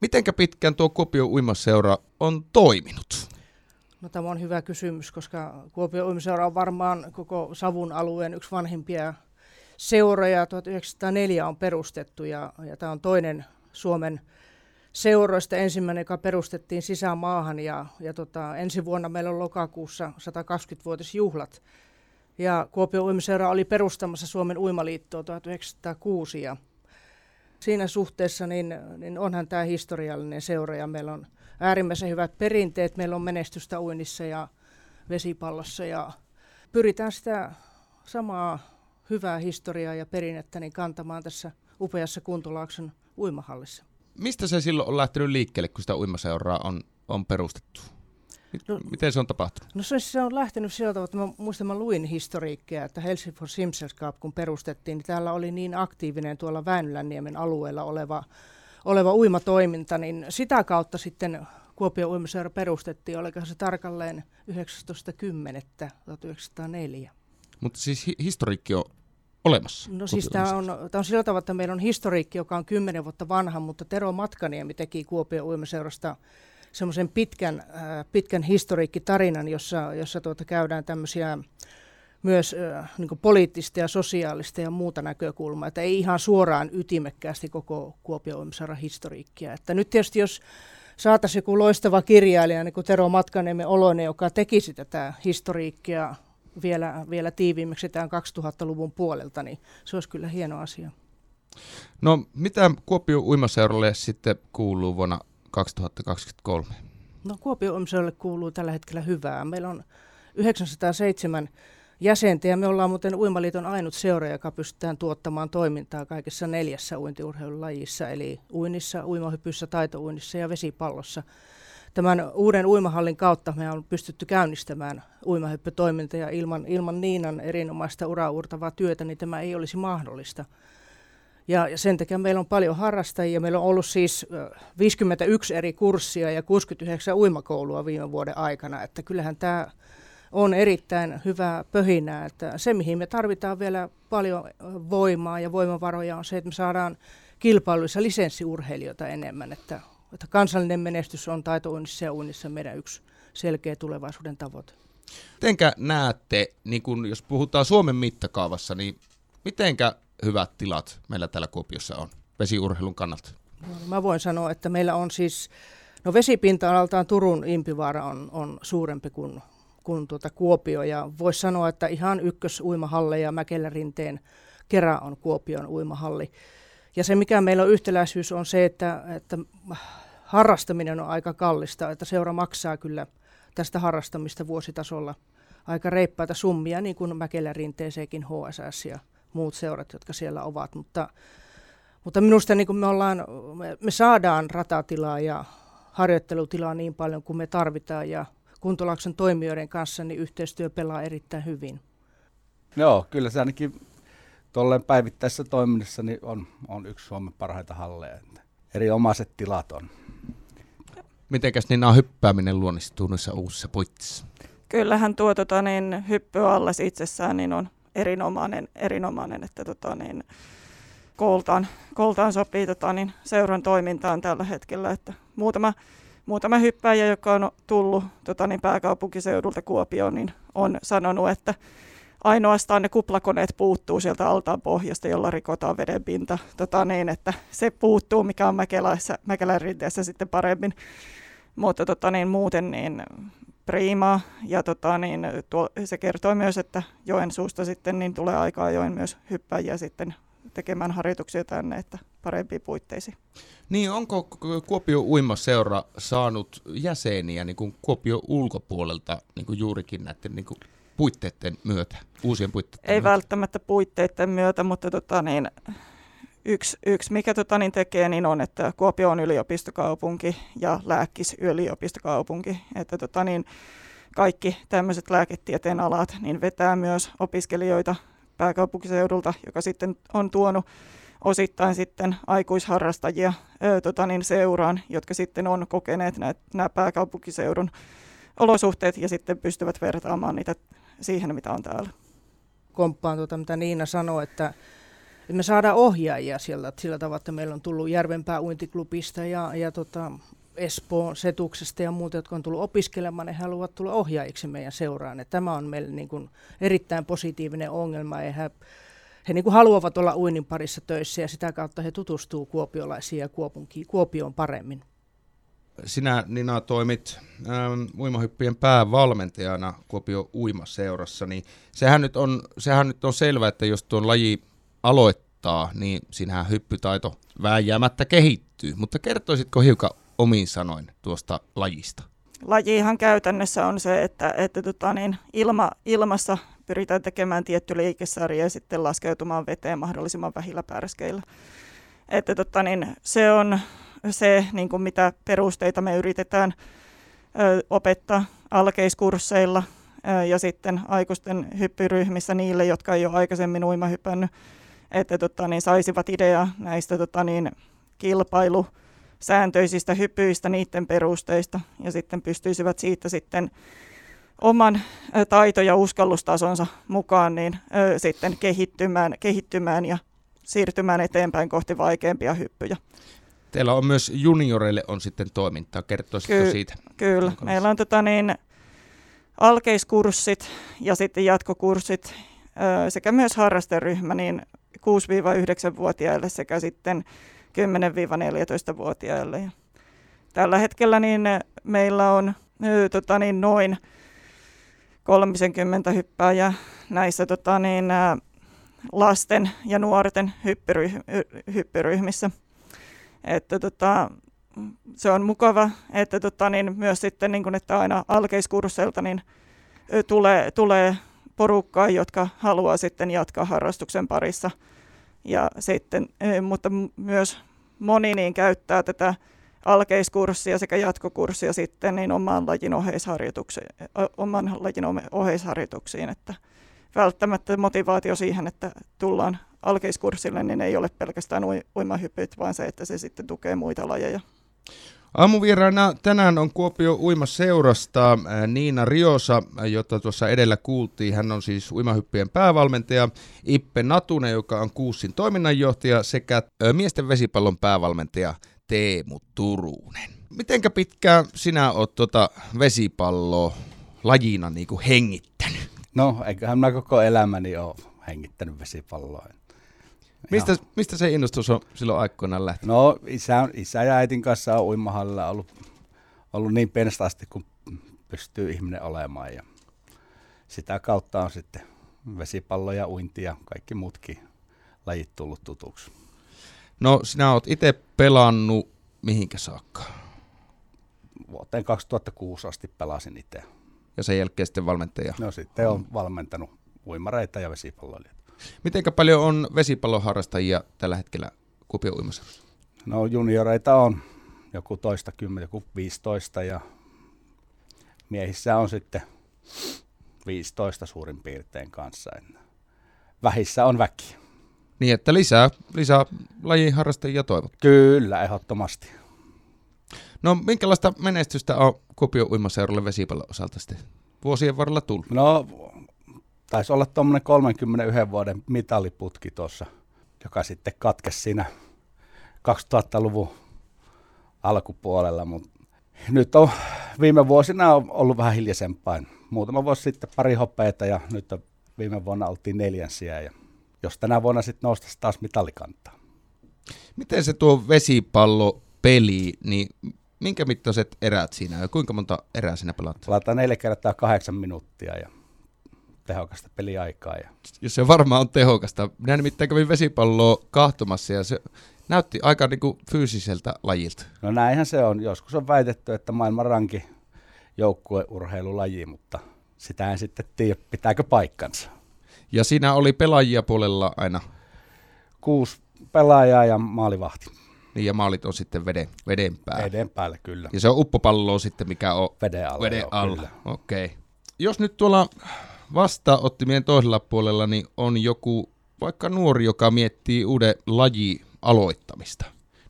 Mitenkä pitkään tuo Kuopion uimaseura on toiminut? No tämä on hyvä kysymys, koska Kuopion uimaseura on varmaan koko Savun alueen yksi vanhimpia seuroja. 1904 on perustettu ja, ja tämä on toinen Suomen seuroista ensimmäinen, joka perustettiin sisämaahan ja, ja tota, ensi vuonna meillä on lokakuussa 120-vuotisjuhlat. Ja Kuopion uimaseura oli perustamassa Suomen uimaliittoa 1906 ja siinä suhteessa niin, niin onhan tämä historiallinen seura ja meillä on äärimmäisen hyvät perinteet. Meillä on menestystä uinnissa ja vesipallossa ja pyritään sitä samaa hyvää historiaa ja perinnettä niin kantamaan tässä upeassa Kuntulaakson uimahallissa. Mistä se silloin on lähtenyt liikkeelle, kun sitä uimaseuraa on, on perustettu? No, Miten se on tapahtunut? No se, se on lähtenyt sillä tavalla, että mä muistan, mä luin historiikkia, että Helsingfors Simselskap, kun perustettiin, niin täällä oli niin aktiivinen tuolla Väinölänniemen alueella oleva, oleva uimatoiminta, niin sitä kautta sitten Kuopion uimaseura perustettiin, oliko se tarkalleen 19.10.1904. Mutta siis hi- historiikki on olemassa? No siis tämä on, tämä on sillä tavalla, että meillä on historiikki, joka on kymmenen vuotta vanha, mutta Tero Matkaniemi teki Kuopion uimaseurasta semmoisen pitkän, äh, pitkän historiikkitarinan, jossa, jossa tuota käydään tämmöisiä myös niin poliittista ja sosiaalista ja muuta näkökulmaa, että ei ihan suoraan ytimekkäästi koko Kuopion uimaseuran historiikkia. Että nyt tietysti jos saataisiin joku loistava kirjailija, niin kuin Tero Matkaniemen Oloinen, joka tekisi tätä historiikkia vielä, vielä tiiviimmäksi tämän 2000-luvun puolelta, niin se olisi kyllä hieno asia. No mitä Kuopion uimaseuralle sitten kuuluu vuonna 2023? No uimaseuralle kuuluu tällä hetkellä hyvää. Meillä on 907 jäsentä ja me ollaan muuten Uimaliiton ainut seura, joka pystytään tuottamaan toimintaa kaikessa neljässä uintiurheilulajissa, eli uinnissa, uimahypyssä, taitouinnissa ja vesipallossa tämän uuden uimahallin kautta me on pystytty käynnistämään uimahyppytoiminta ja ilman, ilman Niinan erinomaista uraurtavaa työtä, niin tämä ei olisi mahdollista. Ja, ja sen takia meillä on paljon harrastajia. Meillä on ollut siis 51 eri kurssia ja 69 uimakoulua viime vuoden aikana. Että kyllähän tämä on erittäin hyvää pöhinää. Että se, mihin me tarvitaan vielä paljon voimaa ja voimavaroja, on se, että me saadaan kilpailuissa lisenssiurheilijoita enemmän. Että että kansallinen menestys on taitouinnissa ja uinnissa meidän yksi selkeä tulevaisuuden tavoite. Mitenkä näette, niin kun jos puhutaan Suomen mittakaavassa, niin mitenkä hyvät tilat meillä täällä Kuopiossa on vesiurheilun kannalta? No, mä voin sanoa, että meillä on siis, no vesipinta-alaltaan Turun impivaara on, on suurempi kuin, kuin tuota Kuopio ja voisi sanoa, että ihan ykkös uimahalle ja Mäkelärinteen kerran on Kuopion uimahalli. Ja se, mikä meillä on yhtäläisyys, on se, että, että harrastaminen on aika kallista, että seura maksaa kyllä tästä harrastamista vuositasolla aika reippaita summia, niin kuin Mäkelä Rinteeseenkin HSS ja muut seurat, jotka siellä ovat. Mutta, mutta minusta niin kuin me, ollaan, me, me saadaan ratatilaa ja harjoittelutilaa niin paljon kuin me tarvitaan ja Kuntolakson toimijoiden kanssa niin yhteistyö pelaa erittäin hyvin. Joo, kyllä se ainakin tuolleen päivittäisessä toiminnassa niin on, on yksi Suomen parhaita halleja. Eri omaiset tilat on. Mitenkäs niin on hyppääminen luonnistuu noissa uusissa puitteissa? Kyllähän tuo tota, niin, hyppyallas itsessään niin on erinomainen, erinomainen että tota, niin, kooltaan, kooltaan sopii tota, niin, seuran toimintaan tällä hetkellä. Että muutama, muutama hyppääjä, joka on tullut tota, niin, pääkaupunkiseudulta Kuopioon, niin on sanonut, että ainoastaan ne kuplakoneet puuttuu sieltä altaan pohjasta, jolla rikotaan vedenpinta. Tota niin, että se puuttuu, mikä on Mäkelässä, Mäkelän rinteessä sitten paremmin. Mutta tota niin, muuten niin priimaa ja tota niin, tuo, se kertoo myös, että Joensuusta sitten niin tulee aikaa joen myös hyppäjiä sitten tekemään harjoituksia tänne, että parempiin puitteisiin. Niin, onko Kuopio Uimaseura saanut jäseniä niin kuin Kuopio ulkopuolelta niin kuin juurikin näiden niin kuin puitteiden myötä, uusien puitteiden Ei myötä? välttämättä puitteiden myötä, mutta tota niin, yksi, yksi, mikä tota niin tekee, niin on, että Kuopio on yliopistokaupunki ja Lääkkis yliopistokaupunki. Että tota niin, kaikki tämmöiset lääketieteen alat niin vetää myös opiskelijoita pääkaupunkiseudulta, joka sitten on tuonut osittain sitten aikuisharrastajia ö, tota niin, seuraan, jotka sitten on kokeneet nämä pääkaupunkiseudun olosuhteet ja sitten pystyvät vertaamaan niitä siihen, mitä on täällä. Komppaan tuota, mitä Niina sanoi, että me saadaan ohjaajia sieltä, sillä tavalla, että meillä on tullut Järvenpää uintiklubista ja, ja tota, Espoon setuksesta ja muuta, jotka on tullut opiskelemaan, ne haluavat tulla ohjaajiksi meidän seuraan. Ja tämä on meille niin kuin erittäin positiivinen ongelma. Ja he, niin kuin haluavat olla uinnin parissa töissä ja sitä kautta he tutustuu kuopiolaisiin ja Kuopioon paremmin. Sinä, Nina, toimit ähm, uimahyppien päävalmentajana Kuopio uimaseurassa, niin sehän nyt, on, sehän nyt on selvä, että jos tuon laji aloittaa, niin siinähän hyppytaito vääjäämättä kehittyy. Mutta kertoisitko hiukan omiin sanoin tuosta lajista? Lajihan käytännössä on se, että, että tota niin, ilma, ilmassa pyritään tekemään tietty liikesarja ja sitten laskeutumaan veteen mahdollisimman vähillä pärskeillä. Että tota niin, se on se, niin kuin mitä perusteita me yritetään ö, opettaa alkeiskursseilla ö, ja sitten aikuisten hyppyryhmissä niille, jotka ei ole aikaisemmin uimahypännyt, että tota, niin saisivat ideaa näistä tota, niin, kilpailu- sääntöisistä hypyistä, niiden perusteista, ja sitten pystyisivät siitä sitten oman taito- ja uskallustasonsa mukaan niin ö, sitten kehittymään, kehittymään ja siirtymään eteenpäin kohti vaikeampia hyppyjä. Teillä on myös junioreille on sitten toimintaa. Kertoisitko Ky- siitä? Kyllä. Meillä on tota niin, alkeiskurssit ja sitten jatkokurssit ö, sekä myös harrasteryhmä niin 6-9-vuotiaille sekä sitten 10-14-vuotiaille. Ja tällä hetkellä niin meillä on tota niin, noin 30 hyppääjää näissä tota niin, lasten ja nuorten hyppyryh- hyppyryhmissä. Että tota, se on mukava, että tota, niin myös sitten, niin kun, että aina alkeiskursseilta niin, tulee, tulee porukkaa, jotka haluaa sitten jatkaa harrastuksen parissa. Ja sitten, mutta myös moni niin käyttää tätä alkeiskurssia sekä jatkokurssia sitten niin oman lajin oheisharjoituksiin, oman lajin oheisharjoituksiin, että välttämättä motivaatio siihen, että tullaan alkeiskurssille, niin ei ole pelkästään uimahypyt, vaan se, että se sitten tukee muita lajeja. Aamuvieraana tänään on Kuopio uimaseurasta Niina Riosa, jota tuossa edellä kuultiin. Hän on siis uimahyppien päävalmentaja, Ippe Natunen, joka on Kuussin toiminnanjohtaja, sekä miesten vesipallon päävalmentaja Teemu Turunen. Mitenkä pitkään sinä oot tuota vesipalloa lajina niin hengittänyt? No, eiköhän mä koko elämäni ole hengittänyt vesipalloa. Mistä, mistä se innostus on silloin aikoinaan lähtenyt? No isä, isä ja äitin kanssa on uimahalla ollut, ollut niin pienestä asti kuin pystyy ihminen olemaan. Ja sitä kautta on sitten vesipallo ja uinti ja kaikki muutkin lajit tullut tutuksi. No sinä olet itse pelannut mihinkä saakka? Vuoteen 2006 asti pelasin itse. Ja sen jälkeen sitten valmentaja? No sitten on valmentanut uimareita ja vesipalloilijoita. Miten paljon on vesipalloharrastajia tällä hetkellä Kuopion uimaseudussa? No junioreita on joku toista kymmentä, joku 15 ja miehissä on sitten 15 suurin piirtein kanssa. Vähissä on väki. Niin, että lisää, lisää lajin harrastajia toivot. Kyllä, ehdottomasti. No, minkälaista menestystä on Kuopion uimaseudulle vesipallon osalta sitten vuosien varrella tullut? No, taisi olla tuommoinen 31 vuoden mitaliputki tuossa, joka sitten katkesi siinä 2000-luvun alkupuolella, mutta nyt on viime vuosina on ollut vähän hiljaisempaa. Muutama vuosi sitten pari hopeita ja nyt on, viime vuonna oltiin neljänsiä ja jos tänä vuonna sitten noustaisi taas mitalikantaa. Miten se tuo vesipallo peli, niin minkä mittaiset erät siinä ja kuinka monta erää siinä pelataan? Pelataan neljä kertaa kahdeksan minuuttia ja tehokasta peliaikaa. Ja... ja se varmaan on tehokasta. Minä nimittäin kävin vesipalloa kahtomassa ja se näytti aika niin kuin fyysiseltä lajilta. No näinhän se on. Joskus on väitetty, että maailman ranki joukkueurheilulaji, mutta sitä en sitten tiedä, pitääkö paikkansa. Ja siinä oli pelaajia puolella aina? Kuusi pelaajaa ja maalivahti. Niin ja maalit on sitten veden, veden päällä. Veden päällä, kyllä. Ja se on uppopallo sitten, mikä on veden alla. Veden alla. Okei. Okay. Jos nyt tuolla vastaanottimien toisella puolella niin on joku vaikka nuori, joka miettii uuden laji aloittamista.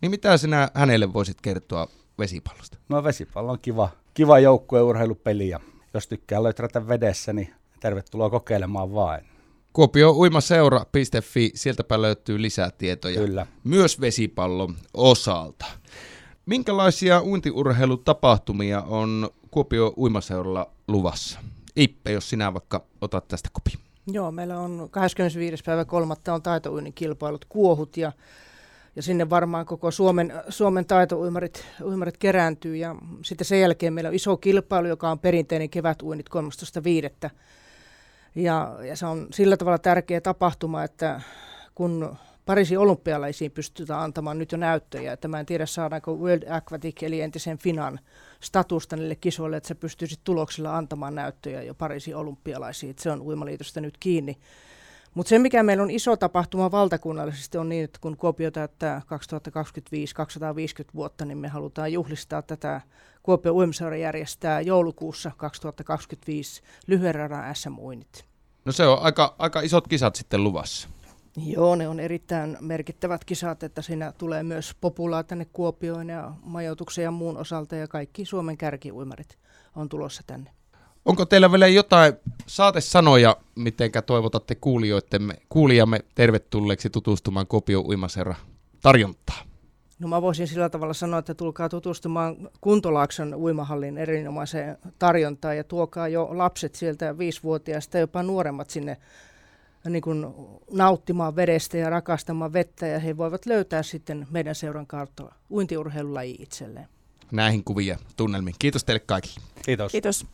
Niin mitä sinä hänelle voisit kertoa vesipallosta? No vesipallo on kiva, kiva joukkueurheilupeli ja jos tykkää löyträtä vedessä, niin tervetuloa kokeilemaan vain. Kuopio uimaseura.fi, sieltäpä löytyy lisää tietoja. Kyllä. Myös vesipallon osalta. Minkälaisia uintiurheilutapahtumia on Kuopio uimaseuralla luvassa? Ippe, jos sinä vaikka otat tästä kopi. Joo, meillä on 25. päivä kolmatta on taitouinnin kilpailut Kuohut ja, ja sinne varmaan koko Suomen, Suomen taitouimarit uimarit kerääntyy ja sitten sen jälkeen meillä on iso kilpailu, joka on perinteinen kevätuinnit 13.5. Ja, ja se on sillä tavalla tärkeä tapahtuma, että kun Pariisin olympialaisiin pystytään antamaan nyt jo näyttöjä. Että mä en tiedä saadaanko World Aquatic eli entisen Finan statusta niille kisoille, että se pystyisi tuloksilla antamaan näyttöjä jo Pariisin olympialaisiin. Että se on uimaliitosta nyt kiinni. Mutta se, mikä meillä on iso tapahtuma valtakunnallisesti, on niin, että kun Kuopio täyttää 2025 250 vuotta, niin me halutaan juhlistaa tätä. Kuopio Uimaseura järjestää joulukuussa 2025 lyhyen radan SM-uinnit. No se on aika, aika isot kisat sitten luvassa. Joo, ne on erittäin merkittävät kisat, että siinä tulee myös populaa tänne Kuopioon ja majoituksen ja muun osalta ja kaikki Suomen kärkiuimarit on tulossa tänne. Onko teillä vielä jotain saatesanoja, mitenkä toivotatte kuulijoittemme, kuulijamme tervetulleeksi tutustumaan Kuopio Uimaserra tarjontaa? No mä voisin sillä tavalla sanoa, että tulkaa tutustumaan Kuntolaakson uimahallin erinomaiseen tarjontaan ja tuokaa jo lapset sieltä viisivuotiaista jopa nuoremmat sinne niin kuin nauttimaan vedestä ja rakastamaan vettä ja he voivat löytää sitten meidän seuran kautta uintiurheilulaji itselleen. Näihin kuvia tunnelmiin. Kiitos teille kaikille. Kiitos. Kiitos.